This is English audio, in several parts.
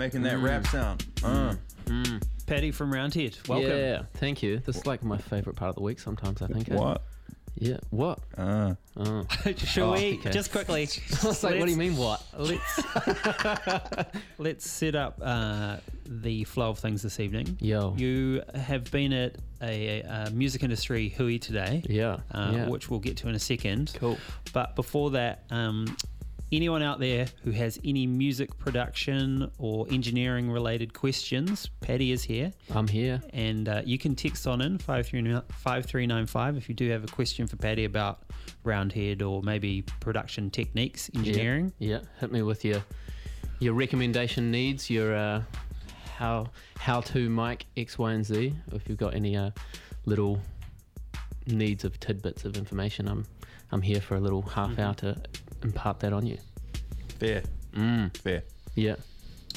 about uh making that rap sound. Uh. Paddy from Roundhead, welcome. Yeah, thank you. This is like my favourite part of the week sometimes, I think. eh? What? Yeah, what? Uh. Oh. Shall Oh, we okay. just quickly? I was like, what do you mean, what? Let's let's set up uh, the flow of things this evening. Yo. You have been at a, a music industry hui today, Yeah. uh, yeah. which we'll get to in a second. Cool. But before that, um, anyone out there who has any music production or engineering related questions, Paddy is here. I'm here. And uh, you can text on in 53- 5395 if you do have a question for Paddy about Roundhead or maybe production techniques, engineering. Yeah, yeah. Hit me with your your recommendation needs, your uh, how how to mic X, Y, and Z. If you've got any uh, little needs of tidbits of information, I'm I'm here for a little half Mm-hmm. hour to impart that on you. Fair. Mm, Fair. yeah.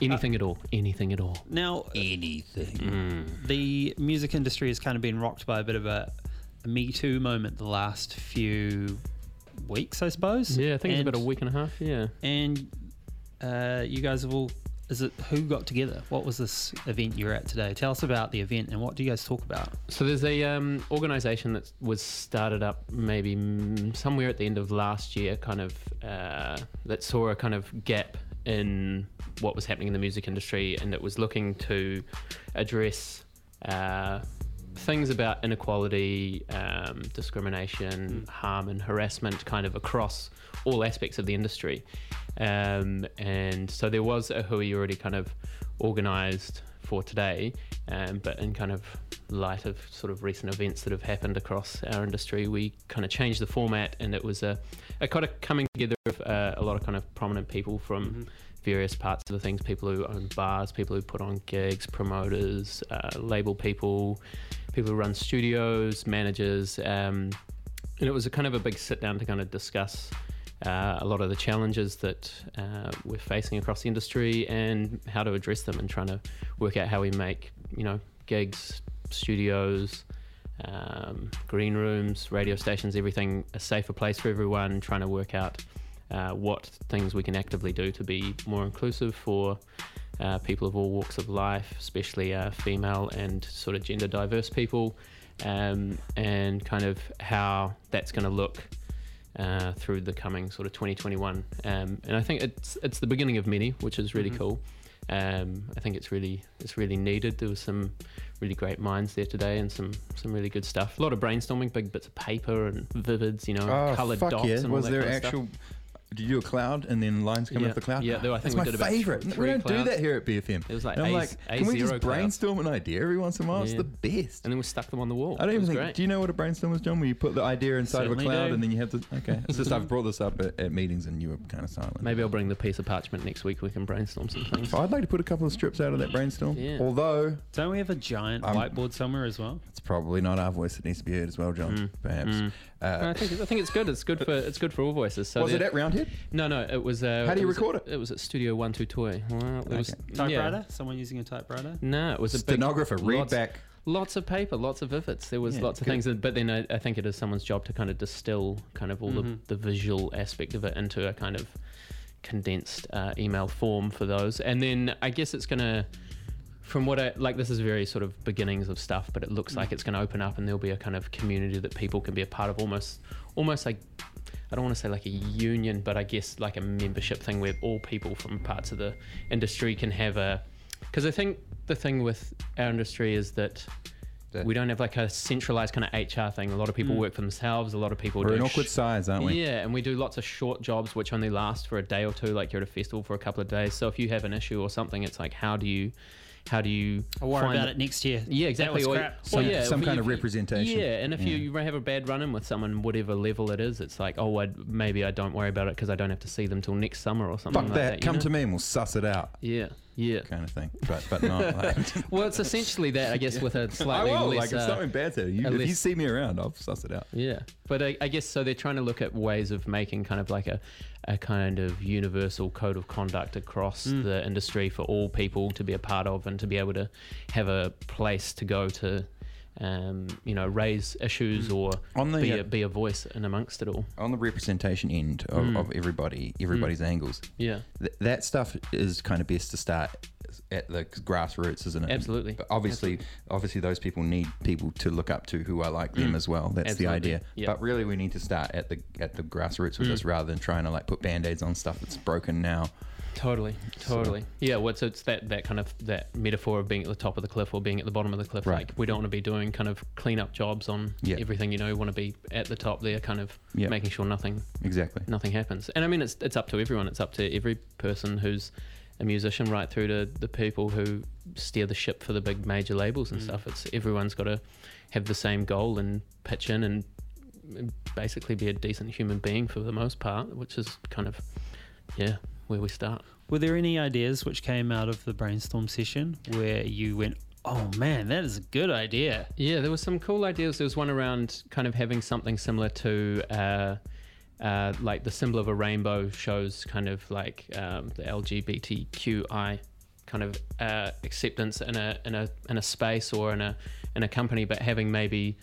Anything at all. Anything at all. Now, Anything. Mm. the music industry has kind of been rocked by a bit of a, a Me Too moment the last few weeks, I suppose. Yeah, I think and, it's about a week and a half. Yeah. And uh, you guys have all. Is it who got together? What was this event you're at today? Tell us about the event and what do you guys talk about? So there's a um, organisation that was started up maybe mm, somewhere at the end of last year, kind of uh, that saw a kind of gap in what was happening in the music industry, and it was looking to address uh, things about inequality, um, discrimination, harm, and harassment, kind of across all aspects of the industry. Um, and so there was a Hui already kind of organised for today, um, but in kind of light of sort of recent events that have happened across our industry, we kind of changed the format, and it was a, a kind of coming together of uh, a lot of kind of prominent people from various parts of the things people who own bars, people who put on gigs, promoters, uh, label people, people who run studios, managers. Um, and it was a kind of a big sit down to kind of discuss uh, a lot of the challenges that uh, we're facing across the industry and how to address them and trying to work out how we make, you know, gigs, studios, um, green rooms, radio stations, everything a safer place for everyone, trying to work out uh, what things we can actively do to be more inclusive for uh, people of all walks of life, especially uh, female and sort of gender diverse people, um, and kind of how that's going to look uh, through the coming sort of 2021. Um, and I think it's it's the beginning of many, which is really cool. Um, I think it's really it's really needed. There was some really great minds there today, and some some really good stuff. A lot of brainstorming, big bits of paper and vivids, you know, Oh, coloured dots. yeah. And all Was that there kind of stuff. Actual. Did you do a cloud and then lines coming Yeah. off the cloud? Yeah, there- I think That's we my did about favorite. we three don't do that here at BFM. It was like And I'm A- like, A can we just zero cloud. brainstorm an idea every once in a while? It's the best. And then we stuck them on the wall. I don't even think. great. Do you know what a brainstorm is, John? Where you put the idea inside of a cloud do. and then you have to. Okay, it's just I've brought this up at, at meetings and you were kind of silent. Maybe I'll bring the piece of parchment next week. We can brainstorm some things. I'd like to put a couple of strips out of that brainstorm. Yeah. Although Don't we have a giant Um, whiteboard somewhere as well? it's probably not our voice that needs to be heard as well, John. Mm. Perhaps. Mm. Uh, I think I think it's good. It's good for it's good for all voices. So was it at Roundhead? No, no. It was. Uh, How do you was record it? It was at Studio One Two Toy. Well, it was Okay. Typewriter? Someone using a typewriter? No, it was a big, Stenographer, read lots, back. lots of paper, lots of vivids. There was Yeah, lots of good. things, that, but then I, I think it is someone's job to kind of distill kind of all Mhm. the, the visual aspect of it into a kind of condensed uh, email form for those. And then I guess it's gonna. From what I like, this is very sort of beginnings of stuff, but it looks like it's going to open up, and there'll be a kind of community that people can be a part of, almost, almost like I don't want to say like a union, but I guess like a membership thing where all people from parts of the industry can have a. Because I think the thing with our industry is that That- we don't have like a centralized kind of HR thing. A lot of people Mm. work for themselves. A lot of people We're do an awkward sh- size, aren't we? yeah, and we do lots of short jobs which only last for a day or two. Like you're at a festival for a couple of days. So if you have an issue or something, it's like how do you, how do you? I'll worry find about it next year. Yeah, exactly. That was Or- crap. or Some, yeah, some kind you- of representation. Yeah, and if Yeah. you have a bad run-in with someone, whatever level it is, it's like, oh, I'd, maybe I don't worry about it because I don't have to see them till next summer or something Fuck like that. that. Come know? to me and we'll suss it out. Yeah, yeah. Kind of thing. But but not like. Well, it's essentially that, I guess, with a slightly will. less. like if uh, something bad's happening, you, a if you see me around, I'll suss it out. Yeah, but I, I guess so. They're trying to look at ways of making kind of like a, a kind of universal code of conduct across Mm. the industry for all people to be a part of and to be able to have a place to go to um, you know, raise issues or On the be uh, a, be a voice in amongst it all. on the representation end of, Mm. of everybody, everybody's angles, Yeah, th- that stuff is kind of best to start at the grassroots, isn't it? absolutely. But obviously, obviously, those people need people to look up to who are like them Mm. as well. That's the idea. Yeah. But really, we need to start at the at the grassroots with Mm. this rather than trying to like put band aids on stuff that's broken now. Totally, So- totally. Yeah, well, it's, it's that, that kind of that metaphor of being at the top of the cliff or being at the bottom of the cliff. Right. Like we don't want to be doing kind of cleanup jobs on Yeah. everything. You know, we want to be at the top there, kind of Yeah. making sure nothing Exactly. nothing happens. And I mean, it's it's up to everyone. It's up to every person who's a musician, right through to the people who steer the ship for the big major labels and Mm. stuff. It's everyone's got to have the same goal and pitch in and basically be a decent human being for the most part, which is kind of yeah where we start. Were there any ideas which came out of the brainstorm session where you went, "Oh man, that is a good idea"? Yeah, there were some cool ideas. There was one around kind of having something similar to uh, uh, like the symbol of a rainbow shows kind of like um, the LGBTQI kind of uh, acceptance in a in a in a space or in a in a company, but having maybe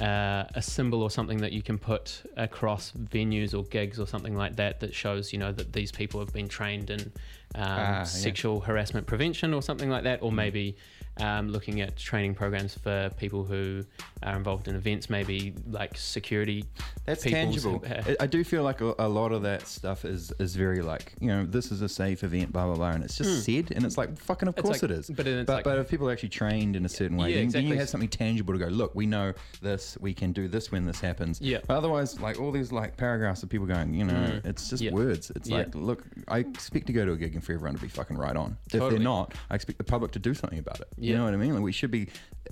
uh, a symbol or something that you can put across venues or gigs or something like that that shows you know that these people have been trained in um, Ah, yeah. sexual harassment prevention or something like that, or maybe um, looking at training programs for people who are involved in events, maybe like security. That's tangible. I- I do feel like a, a lot of that stuff is is very like you know this is a safe event, blah blah blah, and it's just Hmm. said, and it's like fucking of It's course like- it is. But, it's But, like, but if people are actually trained in a certain way, Yeah, then, then you have something tangible to go. Look, we know this. We can do this when this happens. Yeah. But otherwise, like all these like paragraphs of people going, you know, Mm. it's just Yeah. words. It's Yeah. like, look, I expect to go to a gig and for everyone to be fucking right on. If they're not, I expect the public to do something about it. You know what I mean? Like we should be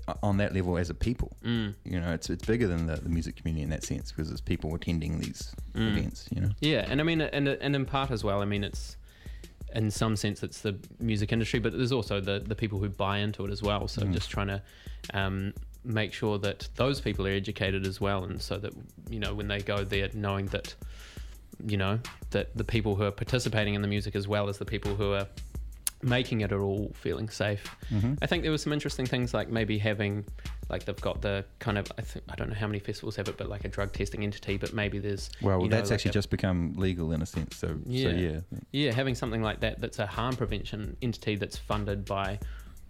uh, on that level as a people. mm, You know, it's it's bigger than the, the music community in that sense because it's people attending these Mm. events. You know. yeah, and I mean, and and in part as well. I mean, it's in some sense it's the music industry, but there's also the the people who buy into it as well. So Mm. just trying to um, make sure that those people are educated as well, and so that you know when they go there, knowing that you know that the people who are participating in the music as well as the people who are making it are all feeling safe. Mm-hmm. I think there were some interesting things like maybe having, like they've got the kind of I think I don't know how many festivals have it, but like a drug testing entity. But maybe there's Well, know, that's like actually a- just become legal in a sense. So Yeah. so yeah. yeah having something like that that's a harm prevention entity that's funded by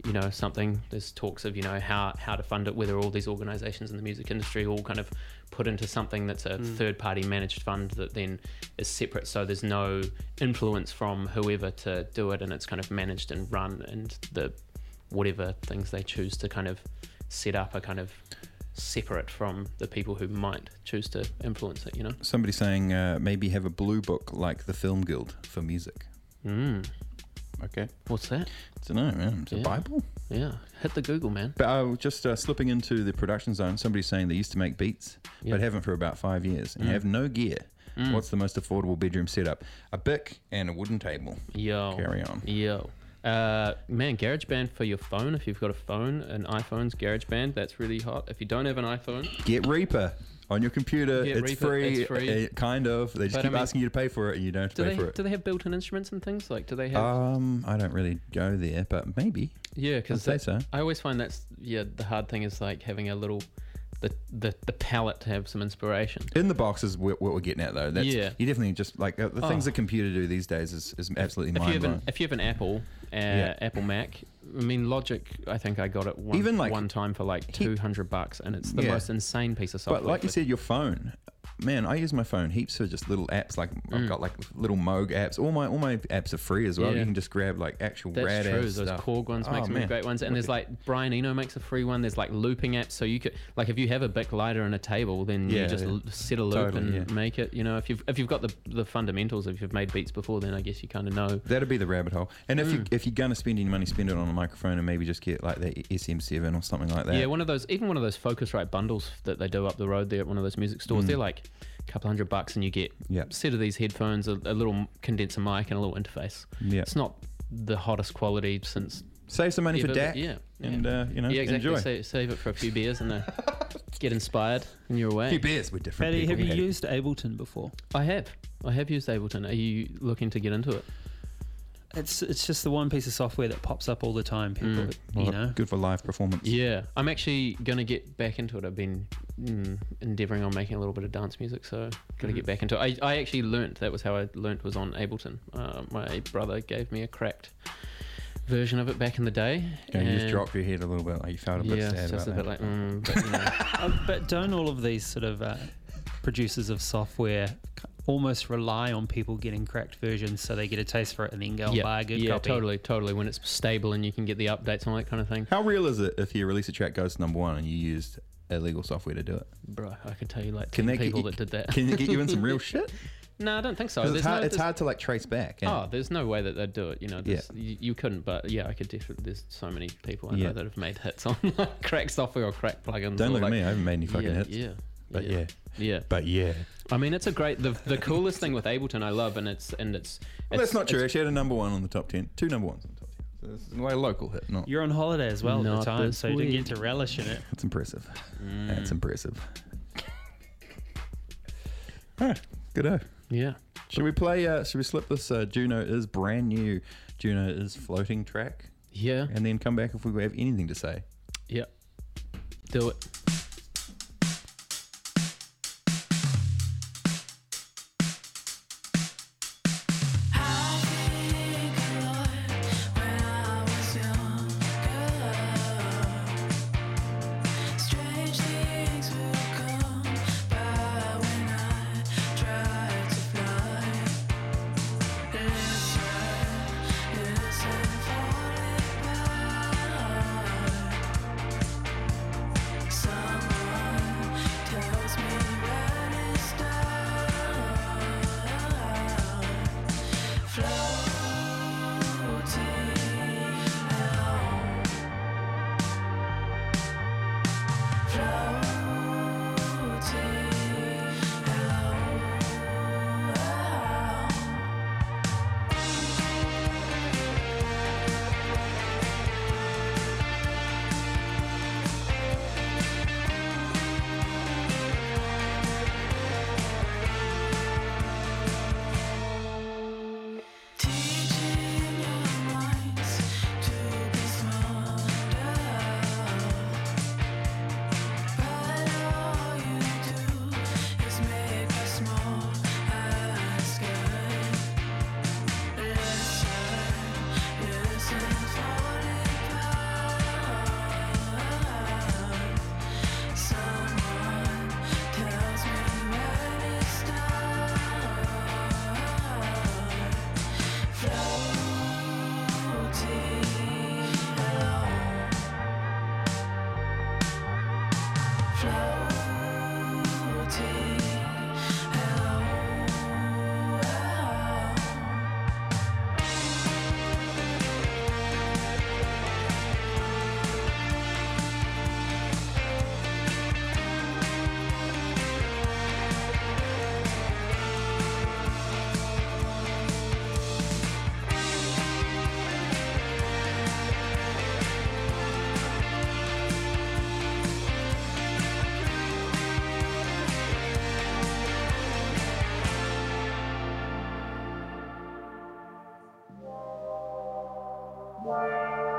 you know something. There's talks of you know how how to fund it, whether all these organisations in the music industry all kind of put into something that's a Mm. third party managed fund that then is separate, so there's no influence from whoever to do it, and it's kind of managed and run, and the whatever things they choose to kind of set up are kind of separate from the people who might choose to influence it. You know. Somebody saying uh, maybe have a blue book like the Film Guild for music. Mm. Okay. What's that? I don't know, man. It's a Bible. Yeah, hit the Google man. But uh, just uh, slipping into the production zone, somebody's saying they used to make beats, Yeah. but haven't for about five years and Mm. have no gear. Mm. What's the most affordable bedroom setup? A Bic and a wooden table. Yo. Carry on. Yo. Uh, man, GarageBand for your phone. If you've got a phone, an iPhone's GarageBand, that's really hot. If you don't have an iPhone, Get Reaper on your computer. Get it's, free, it's free. uh, kind of. They just But I keep mean- asking you to pay for it, and you don't have to do pay they for it. do they have built-in instruments and things? Like, do they have? Um, I don't really go there, but maybe. yeah, because say so. I always find that's yeah the hard thing is like having a little the the the palette to have some inspiration. In the box is what, what we're getting at, though. That's, Yeah. You definitely just like uh, the things Oh. a computer do these days is, is absolutely mind blowing. an if you have an Apple, uh, Yeah. Apple Mac. I mean, Logic. I think I got it one, Even, like, one time for like he- two hundred bucks, and it's the Yeah. most insane piece of software. But like you said, your phone, man, I use my phone heaps for just little apps. Like I've Mm. got like little Moog apps. All my all my apps are free as well. Yeah. You can just grab like actual That's rad true. ass Those stuff. Korg ones make Oh, some man. great ones, and there's like Brian Eno makes a free one. There's like looping apps, so you could like if you have a Bic lighter and a table, then Yeah, you just yeah. set a loop Totally, and make it. You know, if you've if you've got the the fundamentals, if you've made beats before, then I guess you kind of know. That'd be the rabbit hole. And if you Mm. if you're gonna spend any money, spend it on a microphone and maybe just get like the SM7 or something like that. Yeah, one of those, even one of those Focusrite bundles that they do up the road there at one of those music stores. Mm. They're like a couple hundred bucks, and you get yeah, a set of these headphones, a, a little condenser mic, and a little interface. yeah. It's not the hottest quality since Save some money for ever, DAC but yeah, yeah. and uh, you know yeah, exactly. enjoy. Save, save it for a few beers and uh, get inspired, and you're away. A few beers with different Paddy, people. have you Paddy. used Ableton before? I have. I have used Ableton. Are you looking to get into it? It's it's just the one piece of software that pops up all the time. People, Mm. Well, you know, good for live performance. Yeah, I'm actually gonna get back into it. I've been mm, endeavoring on making a little bit of dance music, so gotta Mhm. get back into it. I, I actually learnt that was how I learnt was on Ableton. Uh, my brother gave me a cracked version of it back in the day. Yeah, you just and- dropped your head a little bit. Like you felt a bit Yeah, sad it's just a about bit that. like, mm, but, you know, Uh, but don't all of these sort of uh, producers of software almost rely on people getting cracked versions so they get a taste for it and then go and yeah, buy a good yeah, copy? totally, totally. When it's stable and you can get the updates and all that kind of thing. How real is it if you release a track goes to number one and you used illegal software to do it? Bro, I could tell you like Can 10 they get people you- that did that. Can it get you in some real shit? no, I don't think so. It's, hard, no, it's hard to like trace back. and- Oh, there's no way that they'd do it. You know, there's, you, you couldn't. But yeah, I could definitely. There's so many people I Yeah. know that have made hits on like crack software or crack plugins. Don't or look like, at me. I haven't made any fucking yeah, hits. Yeah, But yeah, yeah. yeah. But yeah. I mean, it's a great. The the coolest thing with Ableton, I love, and it's and it's. Well, that's not true. it's- Actually, I had a number one on the top ten. Two number ones on the top ten. So this is a local hit. Not. You're on holiday as well at Not the time, this so you didn't get to relish in it. That's impressive. Mm, That's impressive. Alright, good. oh. yeah. Should we play? Uh, should we slip this uh, Juno is brand new? Juno is floating track, Yeah. and then come back if we have anything to say. Yeah. Do it. Bye.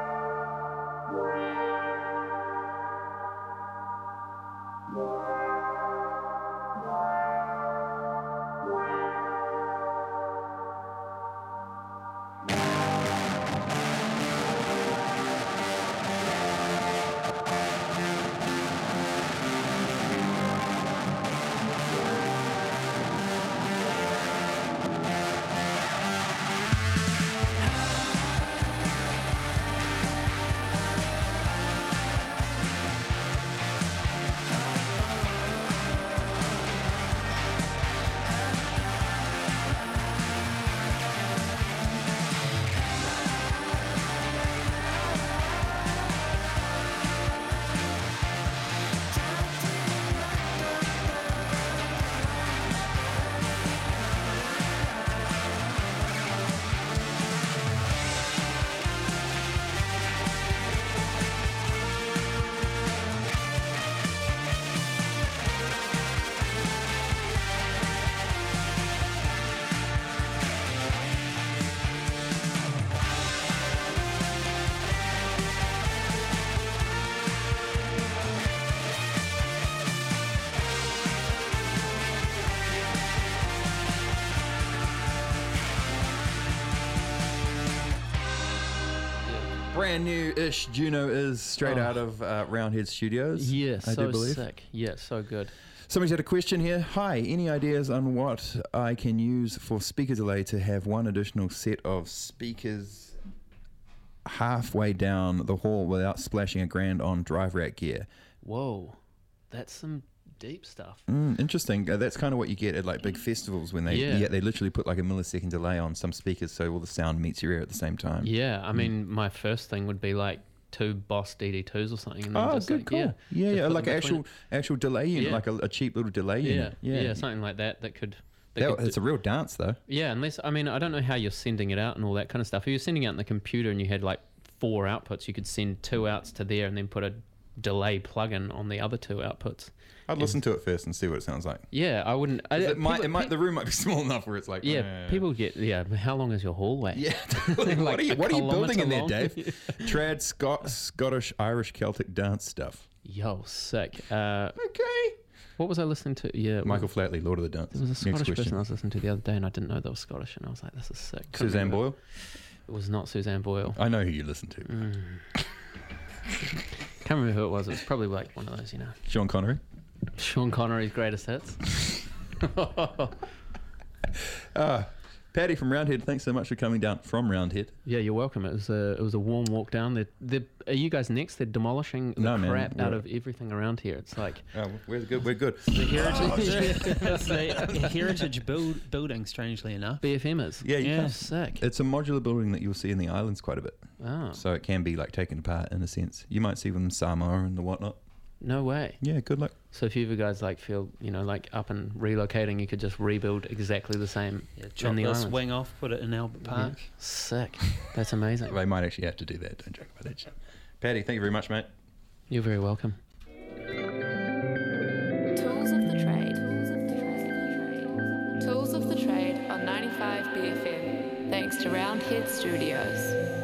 Brand new ish Juno is straight Oh. out of uh, Roundhead Studios. Yeah, I so do believe. sick. Yeah, so good. Somebody's had a question here. Hi, any ideas on what I can use for speaker delay to have one additional set of speakers halfway down the hall without splashing a grand on drive rack gear? Whoa, that's some deep stuff. Mm, interesting. Uh, that's kind of what you get at like big festivals when they Yeah. yeah. they literally put like a millisecond delay on some speakers so all the sound meets your ear at the same time. Yeah, I mean, my first thing would be like two Boss DD2s or something. And Oh, just good like, call. Yeah, Yeah, yeah, like an between actual actual delay unit, Yeah. like a, a cheap little delay it. Yeah, unit. yeah, Yeah, something like that that could. That That- it's a real dance though. yeah, unless I mean, I don't know how you're sending it out and all that kind of stuff. If you're sending it out in the computer and you had like four outputs, you could send two outs to there and then put a delay plugin on the other two outputs. I'd listen to it first and see what it sounds like. Yeah, I wouldn't. I, it might, it might, the room might be small enough where it's like, yeah, uh, people get. Yeah, how long is your hallway? Yeah, totally. what are you, what are you building in there, Dave? Trad, Scot, Scottish, Irish, Celtic dance stuff. Yo, sick. Uh, Okay. what was I listening to? Yeah, Michael was, Flatley, Lord of the Dance. there was a Next Scottish person question. I was listening to the other day, and I didn't know they were Scottish, and I was like, "This is sick." Couldn't Suzanne remember. Boyle. It was not Suzanne Boyle. I know who you listen to. Mm. Can't remember who it was. It was probably like one of those, you know, Sean Connery. Sean Connery's greatest hits. Ah, Paddy from Roundhead, thanks so much for coming down from Roundhead. yeah, you're welcome. It was a it was a warm walk down. They're, they're, are you guys next? They're demolishing the No, man, crap out we're- of everything around here. It's like Oh, we're good. We're good. The heritage, the heritage build, building, strangely enough. BFMers. Yeah, you Yeah. can- sick. It's a modular building that you'll see in the islands quite a bit. Oh, So it can be like taken apart in a sense. You might see them in Samoa and the whatnot. No way. Yeah, good luck. So if you ever guys like feel you know like up and relocating, you could just rebuild exactly the same. Yeah, in chop the this islands. wing off, put it in Albert Park. Yeah. Sick. That's amazing. They might actually have to do that. Don't joke about that. Paddy, thank you very much, mate. You're very welcome. Tools of the trade. Tools of the trade on 95 BFM. Thanks to Roundhead Studios.